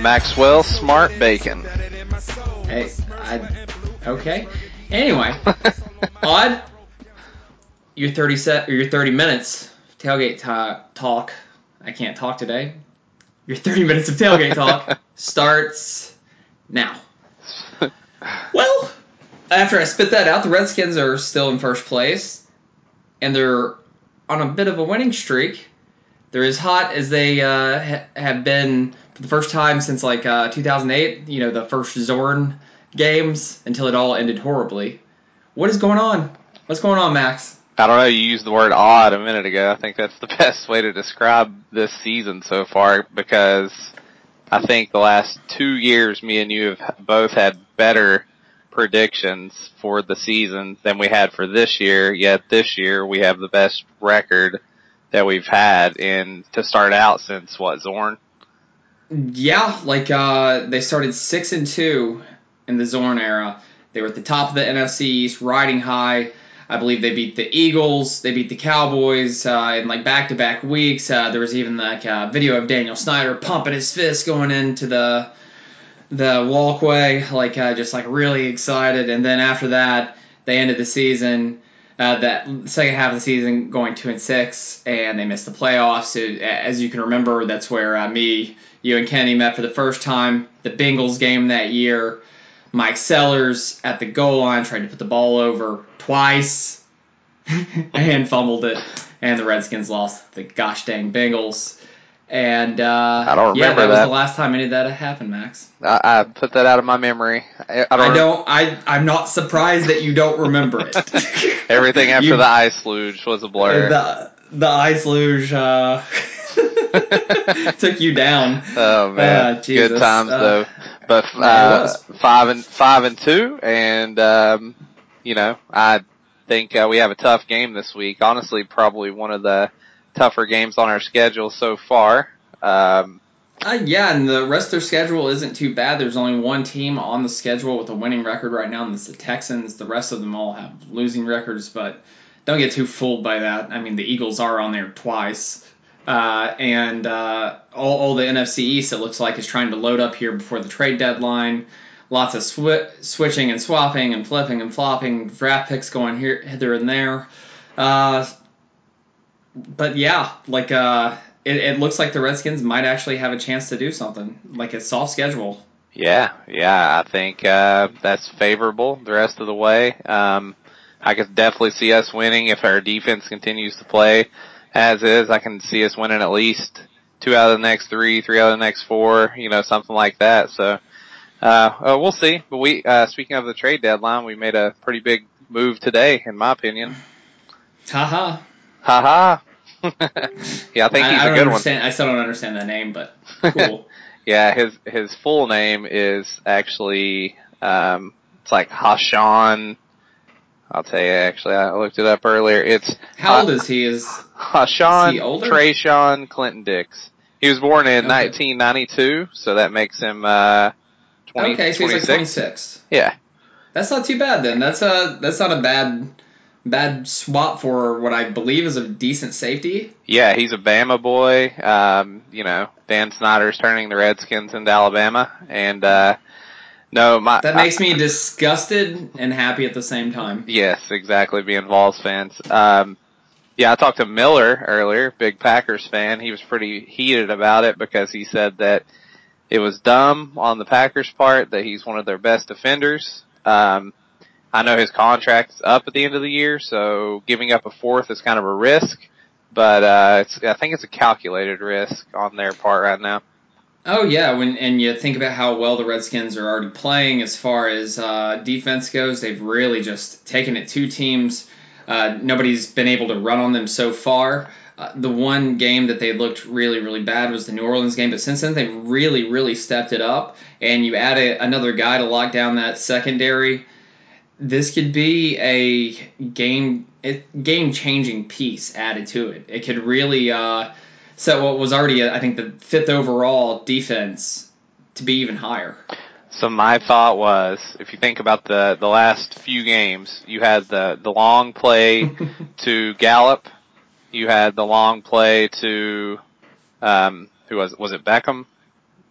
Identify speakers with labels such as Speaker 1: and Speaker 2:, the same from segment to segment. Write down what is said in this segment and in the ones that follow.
Speaker 1: Maxwell Smart Bacon.
Speaker 2: Hey, I, okay. Anyway, Odd, your 30 set, or your 30 minutes tailgate ta- talk. I can't talk today. Your 30 minutes of tailgate talk starts now. Well, after I spit that out, the Redskins are still in first place, and they're on a bit of a winning streak. They're as hot as they uh, ha- have been the first time since like uh, 2008. You know, the first Zorn games until it all ended horribly. What is going on? What's going on, Max?
Speaker 1: I don't know, you used the word odd a minute ago. I think that's the best way to describe this season so far because I think the last two years me and you have both had better predictions for the season than we had for this year, yet this year we have the best record that we've had in to start out since what, Zorn?
Speaker 2: Yeah, like uh, they started six and two in the Zorn era. They were at the top of the NFC East, riding high. I believe they beat the Eagles, they beat the Cowboys uh, in like back to back weeks. Uh, there was even like a video of Daniel Snyder pumping his fist going into the the walkway, like uh, just like really excited. And then after that, they ended the season. Uh, that second half of the season going two and six, and they missed the playoffs. So, as you can remember, that's where uh, me, you, and Kenny met for the first time. The Bengals game that year, Mike Sellers at the goal line tried to put the ball over twice and fumbled it, and the Redskins lost the gosh dang Bengals. And uh,
Speaker 1: I don't
Speaker 2: yeah,
Speaker 1: remember
Speaker 2: that was the last time any of that happened, Max.
Speaker 1: I, I put that out of my memory. I, I don't,
Speaker 2: I don't. I I'm not surprised that you don't remember it.
Speaker 1: Everything after
Speaker 2: You-
Speaker 1: the ice luge was a blur.
Speaker 2: the the ice luge uh, took you down.
Speaker 1: Oh man,
Speaker 2: Jesus.
Speaker 1: good times
Speaker 2: Uh,
Speaker 1: though. But uh, five and five and two, and um, you know, I think uh, we have a tough game this week. Honestly, probably one of the tougher games on our schedule so far. Um,
Speaker 2: Uh, yeah, and the rest of their schedule isn't too bad. There's only one team on the schedule with a winning record right now, and it's the Texans. The rest of them all have losing records, but don't get too fooled by that. I mean, the Eagles are on there twice. Uh, and uh, all, all the NFC East, it looks like, is trying to load up here before the trade deadline. Lots of swi- switching and swapping and flipping and flopping, draft picks going here, hither and there. Uh, but yeah, like uh, it, it looks like the Redskins might actually have a chance to do something, like a soft schedule.
Speaker 1: yeah, yeah, I think uh, that's favorable the rest of the way. Um, I could definitely see us winning if our defense continues to play as is. I can see us winning at least two out of the next three, three out of the next four, you know, something like that. So, uh, uh we'll see. But we, uh, speaking of the trade deadline, we made a pretty big move today, in my opinion.
Speaker 2: Haha.
Speaker 1: Ha ha. yeah, I think
Speaker 2: I,
Speaker 1: he's
Speaker 2: I
Speaker 1: a good one.
Speaker 2: I still don't understand that name, but cool.
Speaker 1: Yeah, his his full name is actually um it's like Hashan. I'll tell you actually, I looked it up earlier. It's
Speaker 2: How old is he? Is
Speaker 1: Hashan
Speaker 2: Is?
Speaker 1: Trayshawn Clinton Dix. He was born in
Speaker 2: Okay.
Speaker 1: 1992, so that makes him uh 20,
Speaker 2: okay, so he's like
Speaker 1: 26.
Speaker 2: 26.
Speaker 1: Yeah.
Speaker 2: That's not too bad then. That's a that's not a bad bad swap for what I believe is a decent safety.
Speaker 1: Yeah, he's a Bama boy. Um, you know, Dan Snyder's turning the Redskins into Alabama and uh no, my
Speaker 2: That makes me disgusted and happy at the same time.
Speaker 1: Yes, exactly. Being Vols fans. Um, yeah, I talked to Miller earlier, big Packers fan. He was pretty heated about it because he said that it was dumb on the Packers' part that he's one of their best defenders. Um, I know his contract's up at the end of the year, so giving up a fourth is kind of a risk, but uh, it's, I think it's a calculated risk on their part right now.
Speaker 2: Oh yeah, when and you think about how well the Redskins are already playing as far as uh, defense goes, they've really just taken it two teams. Uh, nobody's been able to run on them so far. Uh, the one game that they looked really, really bad was the New Orleans game, but since then they've really, really stepped it up. And you add a, another guy to lock down that secondary. This could be a game game changing piece added to it. It could really uh, set what was already, I think, the fifth overall defense to be even higher.
Speaker 1: So my thought was, if you think about the the last few games, you had the the long play to Gallup, You had the long play to, um, who was, was it Beckham?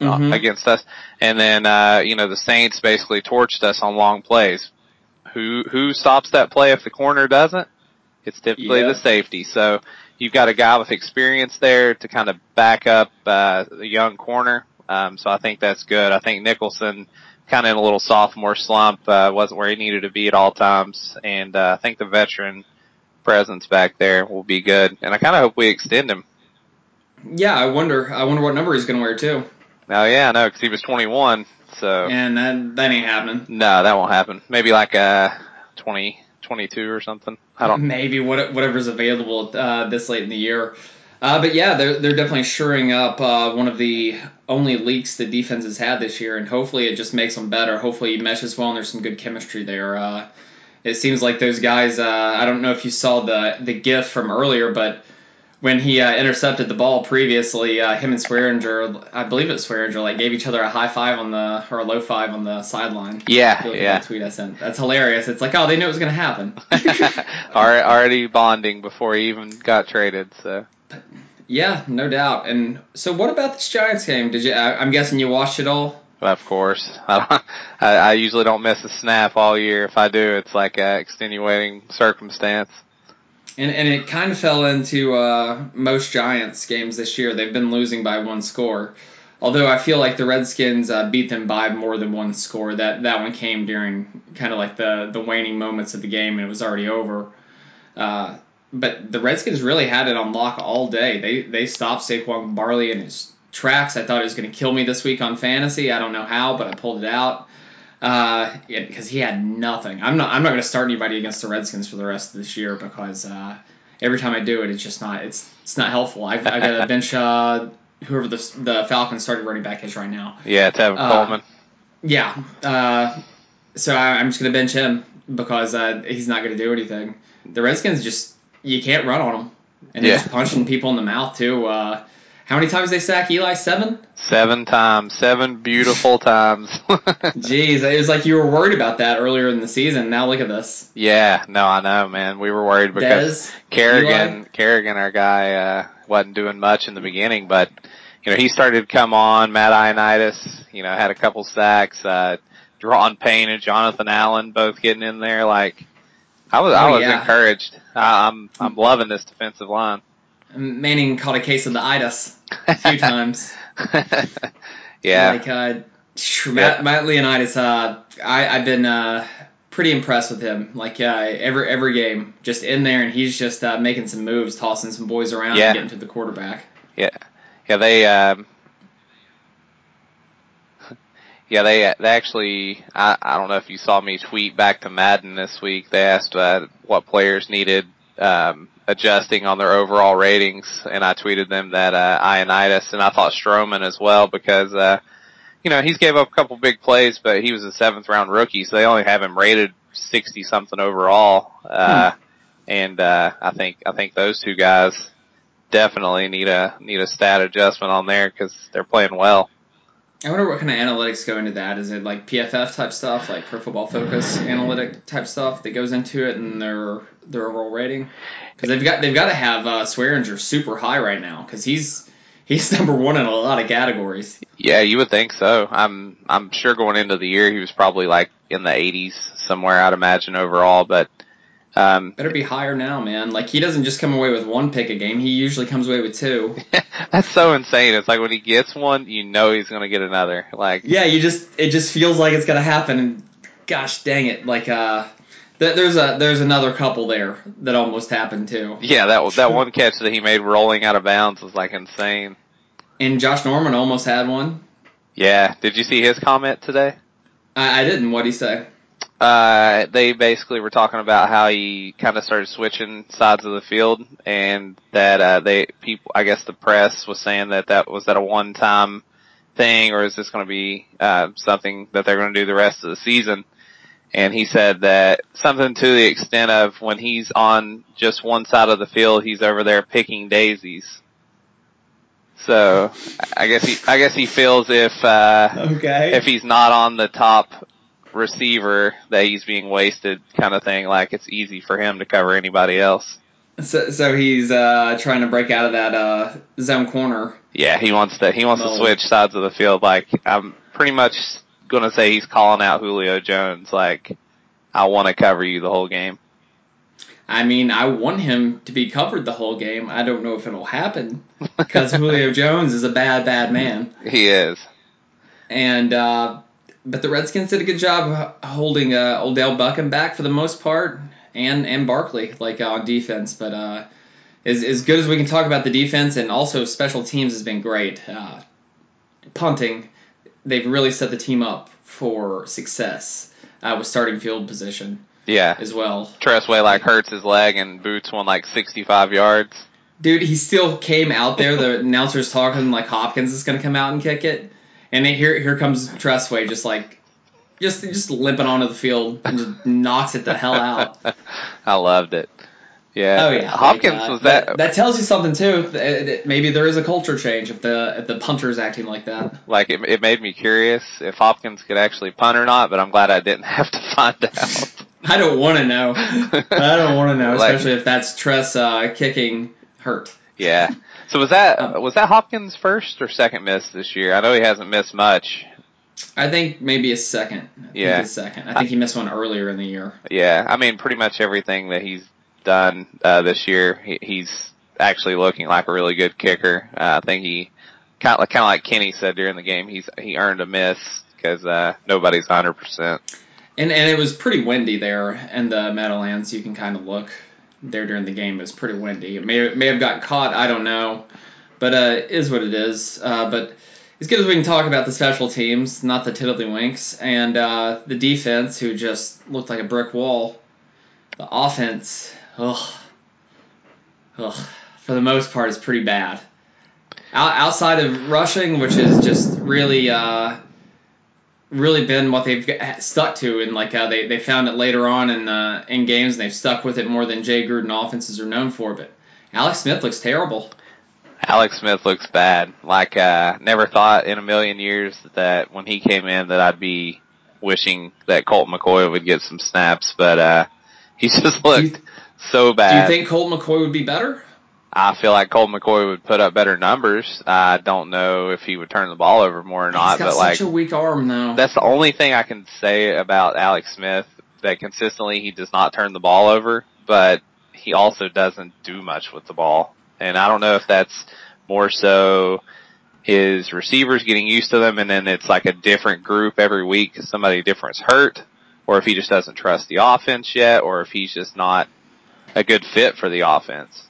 Speaker 1: Uh, against us. And then, uh, you know, the Saints basically torched us on long plays. Who, who stops that play if the corner doesn't? It's typically
Speaker 2: Yeah.
Speaker 1: the safety. So you've got a guy with experience there to kind of back up, uh, the young corner. Um, so I think that's good. I think Nicholson kind of in a little sophomore slump, uh, wasn't where he needed to be at all times. And, uh, I think the veteran presence back there will be good. And I kind of hope we extend him.
Speaker 2: Yeah, I wonder. I wonder what number he's gonna wear too.
Speaker 1: Oh yeah, no, cause he was 21. So.
Speaker 2: And that that ain't happening.
Speaker 1: No, that won't happen. Maybe like uh 20, 22 or something. I don't.
Speaker 2: Maybe what, whatever's available uh, this late in the year. Uh, but yeah, they're they're definitely shoring up uh, one of the only leaks the defense has had this year, and hopefully it just makes them better. Hopefully it meshes well, and there's some good chemistry there. Uh, it seems like those guys. Uh, I don't know if you saw the the GIF from earlier, but when he uh, intercepted the ball previously, uh, him and Swearinger, I believe it was Swearinger, like gave each other a high five on the or a low five on the sideline.
Speaker 1: Yeah,
Speaker 2: If you look at
Speaker 1: yeah.
Speaker 2: that tweet I sent. That's hilarious. It's like, oh, they knew it was going to happen.
Speaker 1: Already bonding before he even got traded. So
Speaker 2: Yeah, no doubt. And so, what about this Giants game? Did you? I, I'm guessing you watched it all.
Speaker 1: of course, I, I, I usually don't miss a snap all year. If I do, it's like a extenuating circumstance.
Speaker 2: And and it kind of fell into uh, most Giants games this year. They've been losing by one score. Although I feel like the Redskins uh, beat them by more than one score. That that one came during kind of like the the waning moments of the game, and it was already over. Uh, but the Redskins really had it on lock all day. They they stopped Saquon Barkley in his tracks. I thought he was going to kill me this week on fantasy. I don't know how, but I pulled it out uh, yeah, because he had nothing. I'm not I'm not going to start anybody against the Redskins for the rest of this year because uh, every time I do it, it's just not it's it's not helpful. I've, I've got to bench uh, whoever the the Falcons started running back is right now.
Speaker 1: Yeah, Tevin
Speaker 2: Uh,
Speaker 1: Coleman.
Speaker 2: Yeah. Uh, so I, I'm just going to bench him because uh, he's not going to do anything. The Redskins just you can't run on them, and they're
Speaker 1: Yeah.
Speaker 2: just punching people in the mouth too. Uh, how many times they sack Eli? Seven.
Speaker 1: Seven times, seven beautiful times.
Speaker 2: Jeez, it was like you were worried about that earlier in the season. Now look at this.
Speaker 1: yeah, no, I know, man. We were worried because
Speaker 2: Dez,
Speaker 1: Kerrigan,
Speaker 2: Eli?
Speaker 1: Kerrigan, our guy, uh, wasn't doing much in the beginning, but you know he started to come on. Matt Ioannidis, you know, had a couple sacks. Uh, Da'Ron Payne and Jonathan Allen both getting in there. Like I was, I
Speaker 2: Oh,
Speaker 1: was
Speaker 2: yeah.
Speaker 1: encouraged. I, I'm, I'm loving this defensive line.
Speaker 2: Manning caught a case of the itis a few times.
Speaker 1: yeah,
Speaker 2: Like uh, Matt, Matt Ioannidis, uh, I I've been uh, pretty impressed with him. Like uh, every every game, just in there, and he's just uh, making some moves, tossing some boys around,
Speaker 1: Yeah.
Speaker 2: and getting to the quarterback.
Speaker 1: yeah, yeah. They, um, yeah, they, they actually. I, I don't know if you saw me tweet back to Madden this week. They asked uh, what players needed um, adjusting on their overall ratings, and I tweeted them that uh, Ioannidis, and I thought Stroman as well because. Uh, you know, he's gave up a couple big plays, but he was a seventh round rookie, so they only have him rated sixty something overall. Uh, and, uh, I think, I think those two guys definitely need a, need a stat adjustment on there because they're playing well.
Speaker 2: I wonder what kind of analytics go into that. Is it like PFF type stuff, like Pro Football Focus analytic type stuff that goes into it and their their overall rating? Because they've got they've got to have uh, Swearinger super high right now because he's he's number one in a lot of categories.
Speaker 1: Yeah, you would think so. I'm, I'm sure going into the year he was probably like in the eighties somewhere, I'd imagine overall, but, um,
Speaker 2: Better be higher now, man. Like he doesn't just come away with one pick a game; he usually comes away with two.
Speaker 1: that's so insane. It's like when he gets one, you know he's going to get another. Like,
Speaker 2: Yeah, you just it just feels like it's gonna happen. And gosh dang it, like uh, th- there's a there's another couple there that almost happened too.
Speaker 1: yeah, that, that one catch that he made rolling out of bounds was like insane.
Speaker 2: And Josh Norman almost had one.
Speaker 1: Yeah. Did you see his comment today?
Speaker 2: I, I didn't. What'd he say?
Speaker 1: Uh, they basically were talking about how he kind of started switching sides of the field and that, uh, they, people, I guess the press was saying that that was that a one time thing or is this going to be, uh, something that they're going to do the rest of the season? And he said that something to the extent of when he's on just one side of the field, he's over there picking daisies. So I guess he, I guess he feels if, uh,
Speaker 2: Okay.
Speaker 1: if he's not on the top receiver that he's being wasted kind of thing, like it's easy for him to cover anybody else.
Speaker 2: So, so he's uh, trying to break out of that uh, zone corner.
Speaker 1: Yeah, he wants to he wants to switch sides of the field. Like I'm pretty much gonna say he's calling out Julio Jones. Like I want to cover you the whole game.
Speaker 2: I mean, I want him to be covered the whole game. I don't know if it'll happen because Julio Jones is a bad, bad man.
Speaker 1: He is.
Speaker 2: And uh, but the Redskins did a good job holding uh, Odell Beckham back for the most part, and and Barkley like uh, on defense. But uh, as as good as we can talk about the defense, and also special teams has been great. Uh, punting, they've really set the team up for success uh, with starting field position
Speaker 1: Yeah.
Speaker 2: as well.
Speaker 1: Tress Way like hurts his leg and Boots one like 65 yards.
Speaker 2: Dude, he still came out there. The announcers talking like Hopkins is going to come out and kick it, and then here here comes Tress Way just like just just limping onto the field and just knocks it the hell out.
Speaker 1: I loved it. Yeah.
Speaker 2: Oh yeah,
Speaker 1: Hopkins
Speaker 2: like, uh,
Speaker 1: was that,
Speaker 2: that. That tells you something too. Maybe there is a culture change if the if the punter's acting like that.
Speaker 1: like it, it made me curious if Hopkins could actually punt or not, but I'm glad I didn't have to find out.
Speaker 2: I don't want to know. I don't want to know,
Speaker 1: Like-
Speaker 2: especially if that's Tress uh, kicking hurt.
Speaker 1: Yeah. So was that
Speaker 2: Um,
Speaker 1: was that Hopkins' first or second miss this year? I know he hasn't missed much.
Speaker 2: I think maybe a second. I think
Speaker 1: Yeah.
Speaker 2: a second. I think he missed one earlier in the year.
Speaker 1: Yeah, I mean pretty much everything that he's done uh, this year, he, he's actually looking like a really good kicker. Uh, I think he kind of kind of like Kenny said during the game, he's he earned a miss because uh, nobody's hundred percent.
Speaker 2: And and it was pretty windy there in the Meadowlands. You can kind of look there during the game. It was pretty windy. It may may have got caught. I don't know, but uh, is what it is. Uh, but as good as we can talk about the special teams, not the tiddlywinks, and uh, the defense, who just looked like a brick wall. The offense, ugh, ugh, for the most part, is pretty bad. Out, outside of rushing, which is just really. Uh, really been what they've stuck to, and like uh, they they found it later on in uh, in games, and they've stuck with it more than Jay Gruden offenses are known for. But Alex Smith looks terrible.
Speaker 1: Alex Smith looks bad. Like uh, never thought in a million years that when he came in that I'd be wishing that Colt McCoy would get some snaps, but uh, he just looked
Speaker 2: you-
Speaker 1: so bad.
Speaker 2: Do you think Colt McCoy would be better?
Speaker 1: I feel like Colt McCoy would put up better numbers. I don't know if he would turn the ball over more or not,
Speaker 2: He's got
Speaker 1: but like
Speaker 2: such a weak arm though.
Speaker 1: that's the only thing I can say about Alex Smith that consistently he does not turn the ball over, but he also doesn't do much with the ball. And I don't know if that's more so his receivers getting used to them and then it's like a different group every week because somebody different's hurt, or if he just doesn't trust the offense yet, or if he's just not a good fit for the offense.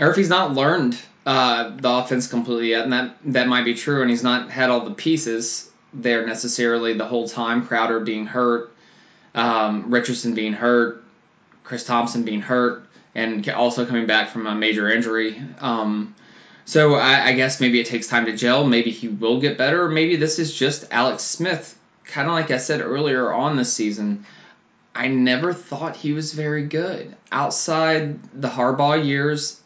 Speaker 2: Or if he's not learned uh, the offense completely yet, and that that might be true, and he's not had all the pieces there necessarily the whole time. Crowder being hurt, um, Richardson being hurt, Chris Thompson being hurt, and also coming back from a major injury. Um, so I, I guess maybe it takes time to gel. Maybe he will get better. Maybe this is just Alex Smith. Kind of like I said earlier on this season, I never thought he was very good. Outside the Harbaugh years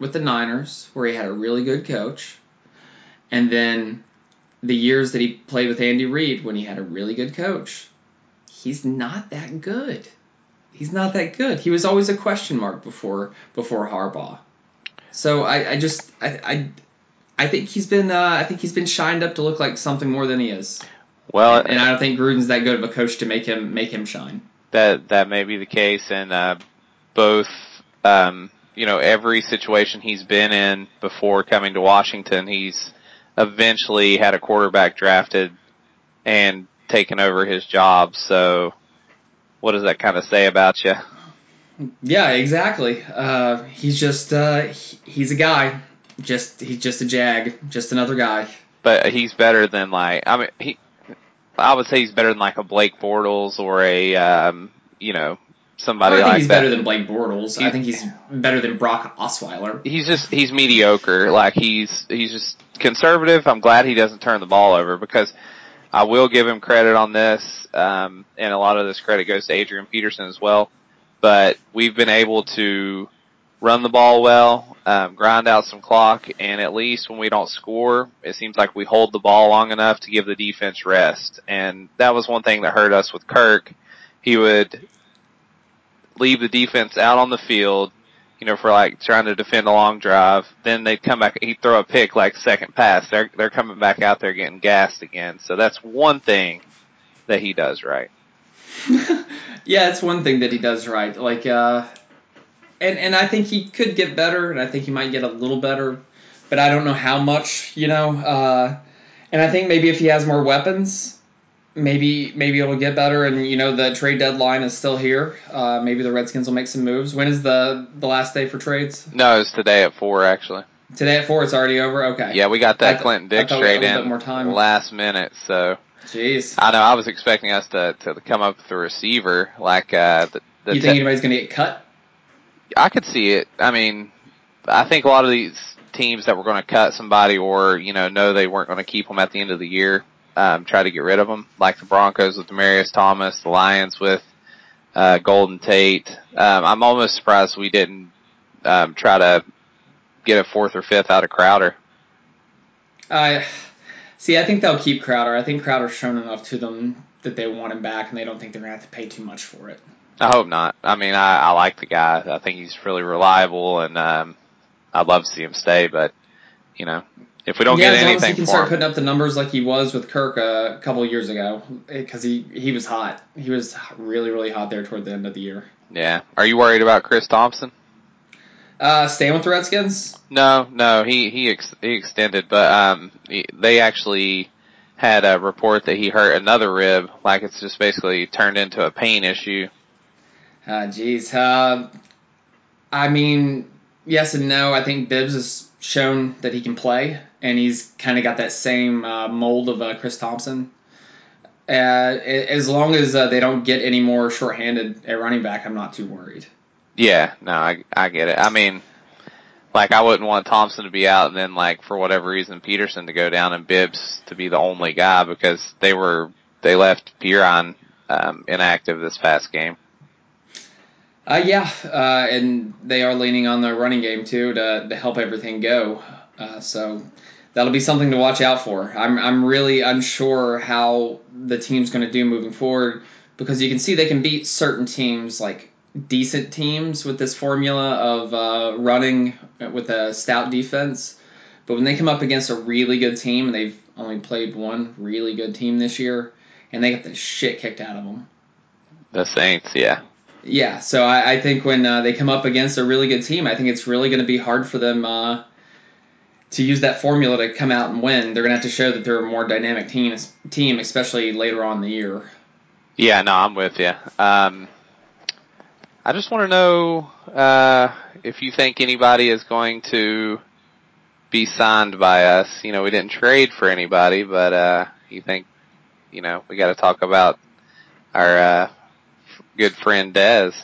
Speaker 2: with the Niners, where he had a really good coach, and then the years that he played with Andy Reid when he had a really good coach, he's not that good. He's not that good. He was always a question mark before before Harbaugh. So I, I just I, I I think he's been uh, I think he's been shined up to look like something more than he is.
Speaker 1: Well,
Speaker 2: And I don't think Gruden's that good of a coach to make him make him shine.
Speaker 1: that that may be the case and uh both um you know every situation he's been in before coming to Washington he's eventually had a quarterback drafted and taken over his job so what does that kind of say about you
Speaker 2: Yeah, exactly. Uh, he's just uh, he's a guy. Just he's just a jag, just another guy.
Speaker 1: but he's better than like I mean he I would say he's better than like a Blake Bortles or a um you know
Speaker 2: I
Speaker 1: somebody
Speaker 2: don't think
Speaker 1: like
Speaker 2: he's
Speaker 1: that
Speaker 2: better than Blake Bortles. I think he's better than Brock Osweiler.
Speaker 1: he's just he's mediocre. Like he's he's just conservative. I'm glad he doesn't turn the ball over because I will give him credit on this, um, and a lot of this credit goes to Adrian Peterson as well. But we've been able to run the ball well, um, grind out some clock, and at least when we don't score, it seems like we hold the ball long enough to give the defense rest. And that was one thing that hurt us with Kirk. He would leave the defense out on the field. you know, for like trying to defend a long drive. Then they'd come back, he'd throw a pick like second pass. They're, they're coming back out there getting gassed again. So that's one thing that he does right.
Speaker 2: yeah, it's one thing that he does right. Like, uh, and, and I think he could get better and I think he might get a little better, but I don't know how much, you know, uh, and I think maybe if he has more weapons, maybe maybe it'll get better. And you know the trade deadline is still here. Uh, maybe the Redskins will make some moves. When is the the last day for trades?
Speaker 1: No, it's today at four actually.
Speaker 2: Today at four, it's already over. Okay.
Speaker 1: Yeah, we got that th- Clinton Dix trade in more time. last minute. So.
Speaker 2: Jeez.
Speaker 1: I know. I was expecting us to to come up with a receiver like uh. The,
Speaker 2: the you think te- anybody's going to get cut?
Speaker 1: I could see it. I mean, I think a lot of these teams that were going to cut somebody or you know know they weren't going to keep them at the end of the year um, try to get rid of them, like the Broncos with Demaryius Thomas, the Lions with uh, Golden Tate. Um, I'm almost surprised we didn't um, try to get a fourth or fifth out of Crowder.
Speaker 2: I see. I think they'll keep Crowder. I think Crowder's shown enough to them that they want him back, and they don't think they're gonna have to pay too much for it.
Speaker 1: I hope not. I mean, I, I like the guy. I think he's really reliable, and um, I'd love to see him stay. But you know, if we don't
Speaker 2: yeah,
Speaker 1: get anything,
Speaker 2: he can start putting up the numbers like he was with Kirk a couple years ago, because he he was hot. He was really really hot there toward the end of the year.
Speaker 1: Yeah. Are you worried about Chris Thompson?
Speaker 2: Uh, staying with the Redskins?
Speaker 1: No, no. He he ex- he extended, but um, he, they actually had a report that he hurt another rib. Like it's just basically turned into a pain issue.
Speaker 2: Uh, jeez. Uh, I mean, yes and no. I think Bibbs has shown that he can play and he's kind of got that same uh, mold of uh, Chris Thompson. Uh, as long as uh, they don't get any more shorthanded at running back, I'm not too worried.
Speaker 1: Yeah, no, I I get it. I mean, like I wouldn't want Thompson to be out and then like for whatever reason Peterson to go down and Bibbs to be the only guy because they were they left Perine um, inactive this past game.
Speaker 2: Uh, yeah, uh, and they are leaning on the running game too to to help everything go. Uh, so that'll be something to watch out for. I'm I'm really unsure how the team's going to do moving forward because you can see they can beat certain teams like decent teams with this formula of uh, running with a stout defense. But when they come up against a really good team, and they've only played one really good team this year, and they get the shit kicked out of them.
Speaker 1: The Saints, yeah.
Speaker 2: Yeah, so I, I think when uh, they come up against a really good team, I think it's really going to be hard for them uh, to use that formula to come out and win, they're going to have to show that they're a more dynamic team, team, especially later on in the year.
Speaker 1: Yeah, no, I'm with you. Um, I just want to know uh, if you think anybody is going to be signed by us. You know, we didn't trade for anybody, but uh, you think, you know, we got to talk about our uh, good friend Dez.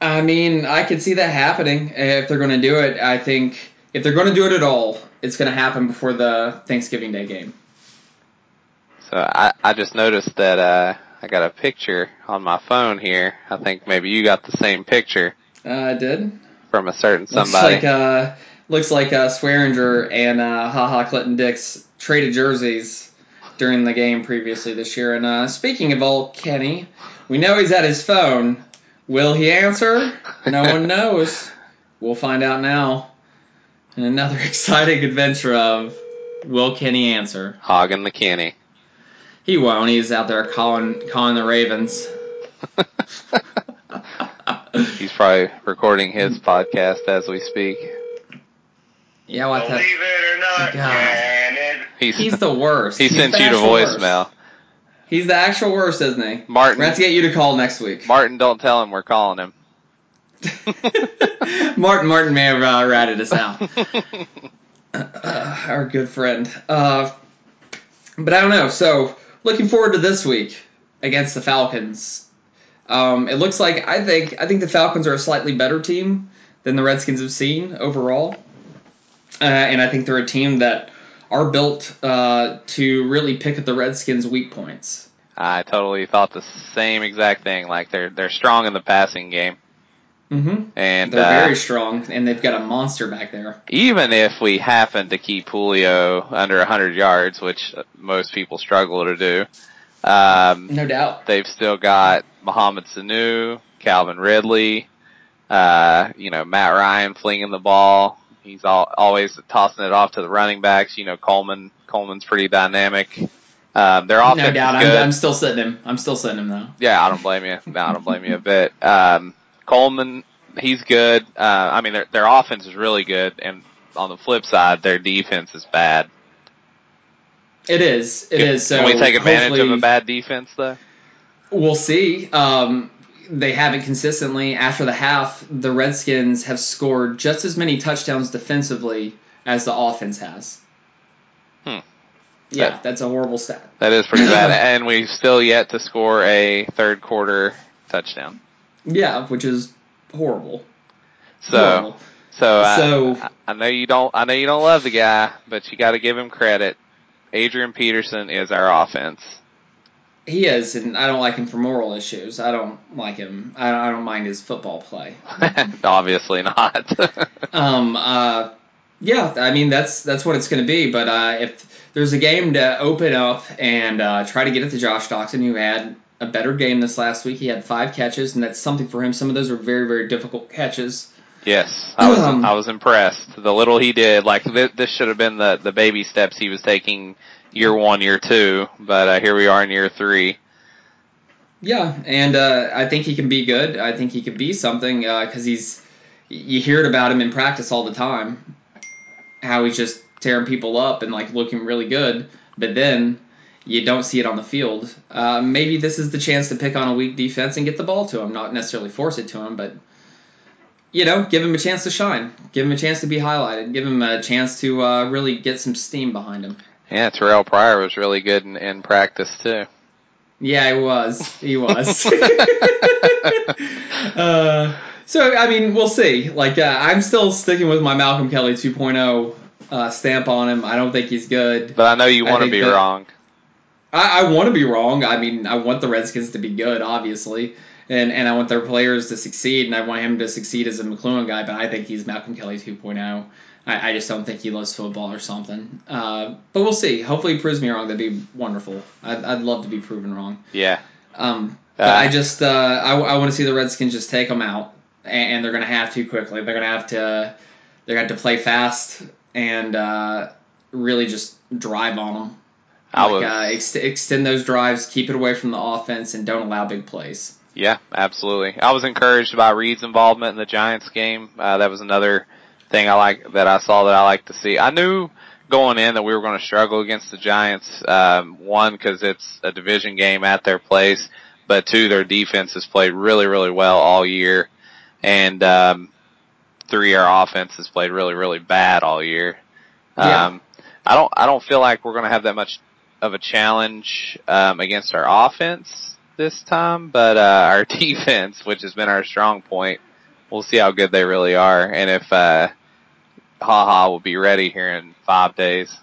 Speaker 2: I mean, I could see that happening if they're going to do it. I think if they're going to do it at all, it's going to happen before the Thanksgiving Day game.
Speaker 1: So I I just noticed that uh I got a picture on my phone here. I think maybe you got the same picture.
Speaker 2: Uh, I did.
Speaker 1: From a certain somebody.
Speaker 2: Looks like uh looks like uh Swearinger and uh haha Clinton Dix traded jerseys during the game previously this year. And uh speaking of old Kenny, we know he's at his phone. Will he answer? No one knows. We'll find out now and another exciting adventure of Will Kenny answer?
Speaker 1: Hogging the Kenny.
Speaker 2: He won't. He's out there calling calling the Ravens.
Speaker 1: He's probably recording his podcast as we speak.
Speaker 2: Yeah, what
Speaker 3: Believe it or not, God.
Speaker 2: He's, he's the worst.
Speaker 1: He sent you to voicemail. Worst.
Speaker 2: He's the actual worst, isn't he?
Speaker 1: Martin.
Speaker 2: We're going to get you to call next week.
Speaker 1: Martin, don't tell him we're calling him.
Speaker 2: Martin Martin may have uh, ratted us out. Uh, our good friend. Uh, but I don't know. So looking forward to this week against the Falcons. Um, it looks like I think I think the Falcons are a slightly better team than the Redskins have seen overall, uh, and I think they're a team that are built uh, to really pick at the Redskins' weak points.
Speaker 1: I totally thought the same exact thing. Like they're they're strong in the passing game.
Speaker 2: Mm-hmm.
Speaker 1: And
Speaker 2: they're
Speaker 1: uh,
Speaker 2: very strong, and they've got a monster back there.
Speaker 1: Even if we happen to keep Julio under 100 yards, which most people struggle to do, um,
Speaker 2: no doubt,
Speaker 1: they've still got Mohamed Sanu, Calvin Ridley, Uh, you know, Matt Ryan flinging the ball. He's all, always tossing it off to the running backs. You know, Coleman, Coleman's pretty dynamic. Um, their offense
Speaker 2: no doubt.
Speaker 1: is good.
Speaker 2: I'm, I'm still sitting him. I'm still sitting him though.
Speaker 1: Yeah, I don't blame you. No, I don't blame you a bit. Um, Coleman, he's good. Uh, I mean, their their offense is really good, and on the flip side, their defense is bad.
Speaker 2: It is. It
Speaker 1: can,
Speaker 2: is. So
Speaker 1: can we take advantage of a bad defense, though?
Speaker 2: We'll see. Um, they haven't consistently. After the half, the Redskins have scored just as many touchdowns defensively as the offense has.
Speaker 1: Hmm.
Speaker 2: Yeah,
Speaker 1: That-
Speaker 2: that's a horrible stat.
Speaker 1: That is pretty bad, and we've still yet to score a third quarter touchdown.
Speaker 2: Yeah, which is horrible.
Speaker 1: So,
Speaker 2: Horrible.
Speaker 1: so,
Speaker 2: So-
Speaker 1: I, I know you don't, I know you don't love the guy, but you got to give him credit. Adrian Peterson is our offense.
Speaker 2: He is, and I don't like him for moral issues. I don't like him. I don't, I don't mind his football play.
Speaker 1: Obviously not.
Speaker 2: Um, uh, yeah, I mean that's that's what it's going to be. But uh, if there's a game to open up and uh, try to get it to Josh Doctson, who had a better game this last week, he had five catches, and that's something for him. Some of those were very very difficult catches.
Speaker 1: yes, I was,
Speaker 2: Um,
Speaker 1: I was impressed. The little he did, like th- this should have been the the baby steps he was taking year one, year two, but uh, here we are in year three.
Speaker 2: Yeah, and uh, I think he can be good. I think he could be something because he's you hear it about him in practice all the time, how he's just tearing people up and like looking really good, but then you don't see it on the field. Uh, maybe this is the chance to pick on a weak defense and get the ball to him, not necessarily force it to him, but you know, give him a chance to shine, give him a chance to be highlighted, give him a chance to uh, really get some steam behind him.
Speaker 1: Yeah, Terrell Pryor was really good in, in practice too.
Speaker 2: Yeah, he was. He was. uh, so I mean, we'll see. Like, uh, I'm still sticking with my Malcolm Kelly 2.0 uh, stamp on him. I don't think he's good.
Speaker 1: But I know you want to be
Speaker 2: that-
Speaker 1: wrong.
Speaker 2: I, I want to be wrong. I mean, I want the Redskins to be good, obviously, and and I want their players to succeed, and I want him to succeed as a McCloughan guy. But I think he's Malcolm Kelly 2.0. I, I just don't think he loves football or something. Uh, but we'll see. Hopefully, he proves me wrong. That'd be wonderful. I'd, I'd love to be proven wrong.
Speaker 1: Yeah.
Speaker 2: Um, but
Speaker 1: Uh,
Speaker 2: I just uh, I, I want to see the Redskins just take them out, and, and they're going to have to quickly. They're going to have to they're going to play fast and uh, really just drive on them.
Speaker 1: I
Speaker 2: Like,
Speaker 1: was.
Speaker 2: uh, ex- extend those drives, keep it away from the offense, and don't allow big plays.
Speaker 1: Yeah, absolutely. I was encouraged by Reed's involvement in the Giants game. Uh, that was another thing I like that I saw that I like to see. I knew going in that we were going to struggle against the Giants. Um, one because it's a division game at their place, but two, their defense has played really, really well all year, and um, three, our offense has played really, really bad all year.
Speaker 2: Yeah.
Speaker 1: Um, I don't, I don't feel like we're going to have that much of a challenge um, against our offense this time, but uh, our defense, which has been our strong point, we'll see how good they really are, and if uh, Ha Ha will be ready here in five days.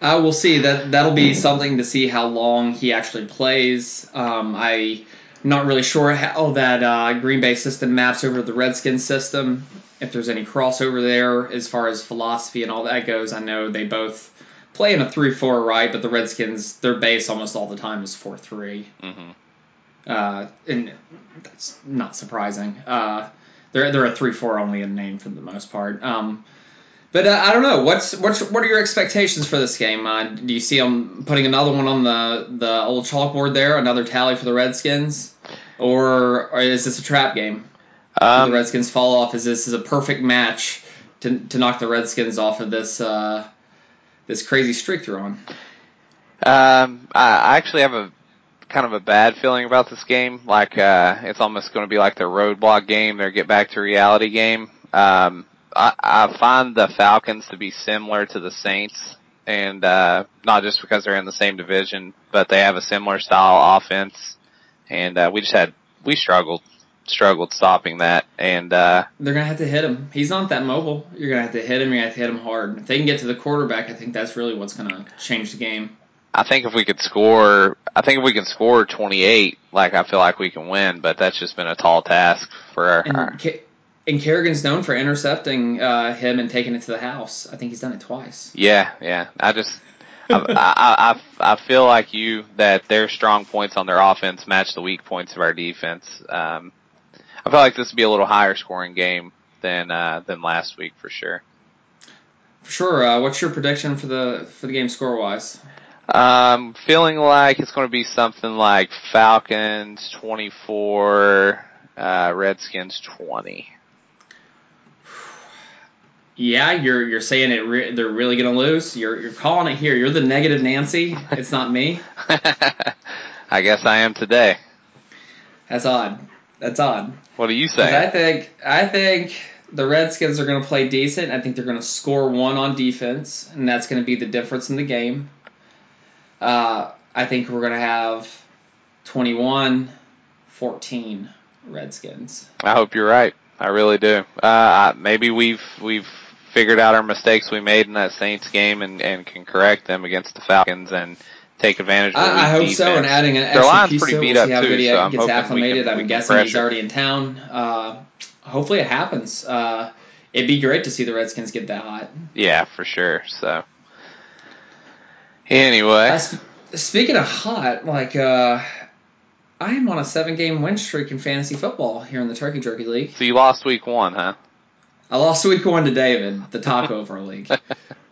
Speaker 2: Uh, we'll see. That that'll be something to see how long he actually plays. Um, I'm not really sure how that uh, Green Bay system maps over the Redskins system. If there's any crossover there as far as philosophy and all that goes, I know they both play in a three-four, right? But the Redskins, their base almost all the time is four-three,
Speaker 1: hmm
Speaker 2: uh, and that's not surprising. Uh, they're they're a three-four only in name for the most part. Um, but uh, I don't know. What's what's what are your expectations for this game? Uh, do you see them putting another one on the the old chalkboard there, another tally for the Redskins, or, or is this a trap game?
Speaker 1: Um,
Speaker 2: the Redskins fall off? Is this is a perfect match to to knock the Redskins off of this uh, this crazy streak they're on?
Speaker 1: Um, I actually have a kind of a bad feeling about this game. Like, uh, it's almost going to be like their roadblock game, their get back to reality game. Um, I, I find the Falcons to be similar to the Saints, and uh, not just because they're in the same division, but they have a similar style offense, and uh, we just had we struggled struggled stopping that, and uh,
Speaker 2: They're gonna have to hit him. He's not that mobile. You're gonna have to hit him. You're gonna have to hit him hard. If they can get to the quarterback, I think that's really what's gonna change the game.
Speaker 1: I think if we could score, I think if we can score 28, like I feel like we can win, but that's just been a tall task for our, our
Speaker 2: And Ca- and Kerrigan's known for intercepting uh, him and taking it to the house. I think he's done it twice.
Speaker 1: yeah, yeah. I just, I, I, I, I feel like you that their strong points on their offense match the weak points of our defense. Um, I feel like this would be a little higher scoring game than uh, than last week for sure.
Speaker 2: For sure. Uh, what's your prediction for the for the game score wise?
Speaker 1: Um, feeling like it's going to be something like Falcons 24, uh, Redskins 20.
Speaker 2: Yeah, you're you're saying it. Re- they're really going to lose. You're you're calling it here. You're the negative Nancy. It's not me.
Speaker 1: I guess I am today.
Speaker 2: That's odd. That's odd.
Speaker 1: What do you say?
Speaker 2: I think I think the Redskins are going to play decent. I think they're going to score one on defense, and that's going to be the difference in the game. Uh, I think we're going to have 21-14 Redskins.
Speaker 1: I hope you're right. I really do. Uh, maybe we've we've figured out our mistakes we made in that Saints game and, and can correct them against the Falcons and take advantage of the
Speaker 2: I, I hope
Speaker 1: weak
Speaker 2: so. And adding an
Speaker 1: Their
Speaker 2: extra
Speaker 1: line's
Speaker 2: piece
Speaker 1: pretty beat up too, so I'm
Speaker 2: gets
Speaker 1: hoping we
Speaker 2: acclimated.
Speaker 1: can-
Speaker 2: I'm
Speaker 1: can
Speaker 2: guessing he's already in town. Uh, hopefully it happens. Uh, it'd be great to see the Redskins get that hot.
Speaker 1: Yeah, for sure. So anyway,
Speaker 2: Uh, sp- speaking of hot, like uh, I am on a seven-game win streak in fantasy football here in the Turkey Jerky League.
Speaker 1: so you lost week one, huh?
Speaker 2: I lost week one to David, the taco over league.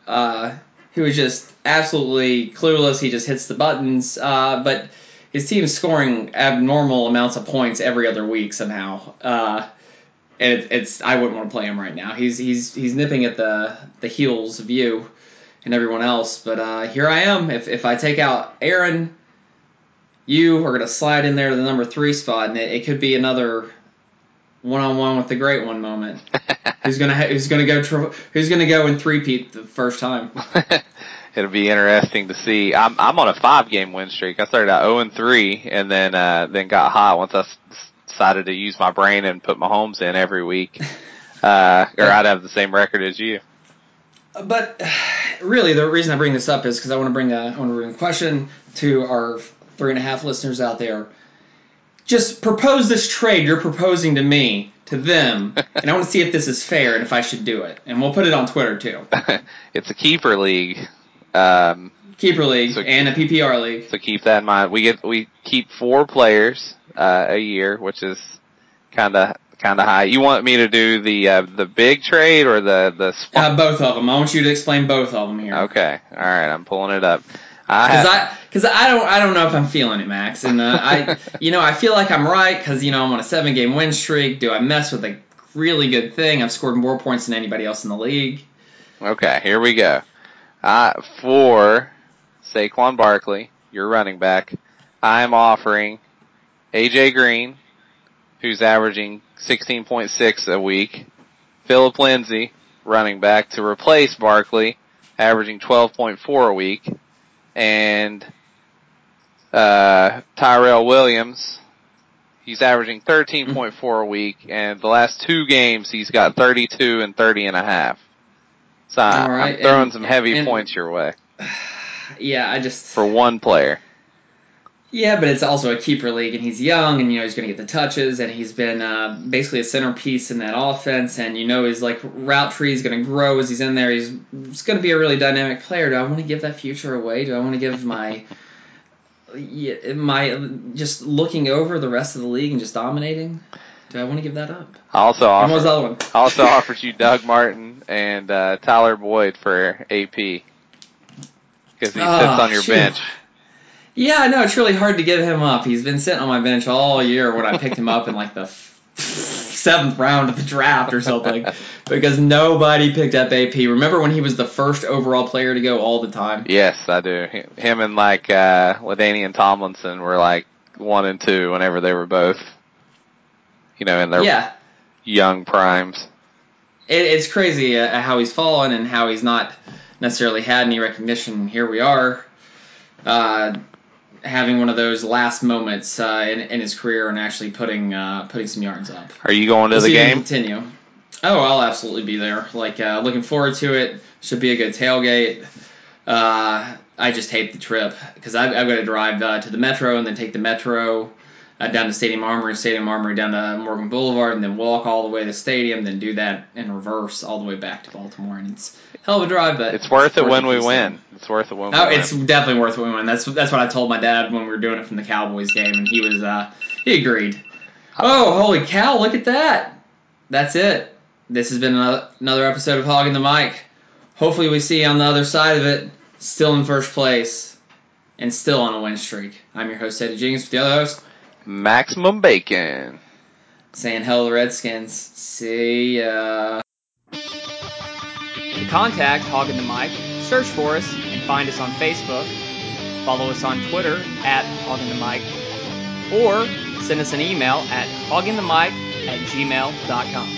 Speaker 2: Uh, he was just absolutely clueless. He just hits the buttons, uh, but his team's scoring abnormal amounts of points every other week somehow. Uh, and it, it's I wouldn't want to play him right now. He's he's he's nipping at the the heels of you and everyone else. But uh, here I am. If if I take out Aaron, you are gonna slide in there to the number three spot, and it, it could be another one on one with the great one moment. Who's gonna ha- Who's gonna go? Tr- who's gonna go in three the first time?
Speaker 1: It'll be interesting to see. I'm I'm on a five game win streak. I started out 0 and 3 and then uh then got hot once I s- decided to use my brain and put my homes in every week. Uh or I'd have the same record as you.
Speaker 2: But really, the reason I bring this up is because I want to bring a I want to bring a question to our three and a half listeners out there. Just propose this trade you're proposing to me to them, and I want to see if this is fair and if I should do it. And we'll put it on Twitter too.
Speaker 1: it's a keeper league. Um
Speaker 2: Keeper league
Speaker 1: So-
Speaker 2: and a PPR league.
Speaker 1: so keep that in mind. We get we keep four players uh a year, which is kinda kinda high. You want me to do the uh the big trade or the the
Speaker 2: Uh, both of them. I want you to explain both of them here.
Speaker 1: Okay. All right, I'm pulling it up. I
Speaker 2: Because I, because I don't, I don't know if I'm feeling it, Max. And uh, I, you know, I feel like I'm right because you know I'm on a seven game win streak. Do I mess with a really good thing? I've scored more points than anybody else in the league.
Speaker 1: Okay, here we go. Uh, for Saquon Barkley, your running back, I'm offering AJ Green, who's averaging 16.6 a week, Phillip Lindsay, running back, to replace Barkley, averaging 12.4 a week, and uh, Tyrell Williams, he's averaging 13.4 a week, and the last two games he's got 32 and 30 and a half. So
Speaker 2: right,
Speaker 1: I'm throwing
Speaker 2: and-
Speaker 1: some heavy
Speaker 2: and-
Speaker 1: points your way
Speaker 2: Yeah, I just,
Speaker 1: for one player.
Speaker 2: Yeah, but it's also a keeper league, and he's young, and you know he's going to get the touches, and he's been uh, basically a centerpiece in that offense, and you know his like route tree is going to grow as he's in there. He's, he's going to be a really dynamic player. Do I want to give that future away? Do I want to give my my just looking over the rest of the league and just dominating? Do I want to give that up?
Speaker 1: I also
Speaker 2: And what was the other one?
Speaker 1: I also offered you Doug Martin and uh, Tyler Boyd for AP because he
Speaker 2: Oh,
Speaker 1: sits on your
Speaker 2: shoot.
Speaker 1: bench.
Speaker 2: Yeah, no, it's really hard to give him up. He's been sitting on my bench all year when I picked him up in like the f- seventh round of the draft or something because nobody picked up AP. Remember when he was the first overall player to go all the time?
Speaker 1: Yes, I do. Him and like uh, LaDainian Tomlinson were like one and two whenever they were both, you know, in their
Speaker 2: Yeah,
Speaker 1: young primes.
Speaker 2: it, it's crazy uh, how he's fallen and how he's not necessarily had any recognition. Here we are, uh, having one of those last moments uh, in, in his career and actually putting uh, putting some yards up.
Speaker 1: Are you going to
Speaker 2: We'll
Speaker 1: the
Speaker 2: see if we
Speaker 1: game?
Speaker 2: Continue. Oh, I'll absolutely be there. Like, uh, looking forward to it. Should be a good tailgate. Uh, I just hate the trip because I've, I've got to drive uh, to the metro and then take the metro uh, down to Stadium Armory, Stadium Armory down to Morgan Boulevard, and then walk all the way to the stadium, then do that in reverse all the way back to Baltimore. And it's a hell of a drive, but
Speaker 1: It's worth it when we win. It's worth it when we
Speaker 2: Oh,
Speaker 1: win.
Speaker 2: it's definitely worth it when we win. That's that's what I told my dad when we were doing it from the Cowboys game, and he was uh, he agreed. Oh, holy cow, look at that. That's it. This has been another episode of Hogging the Mic. Hopefully, we see you on the other side of it, still in first place and still on a win streak. I'm your host, Eddie Jenkins, with the other host,
Speaker 1: Maximum Bacon.
Speaker 2: Saying hello, Redskins. See ya. To contact Hogging the Mic, search for us and find us on Facebook. Follow us on Twitter at Hogging the Mic. Or send us an email at hoggingthemic at gmail.com.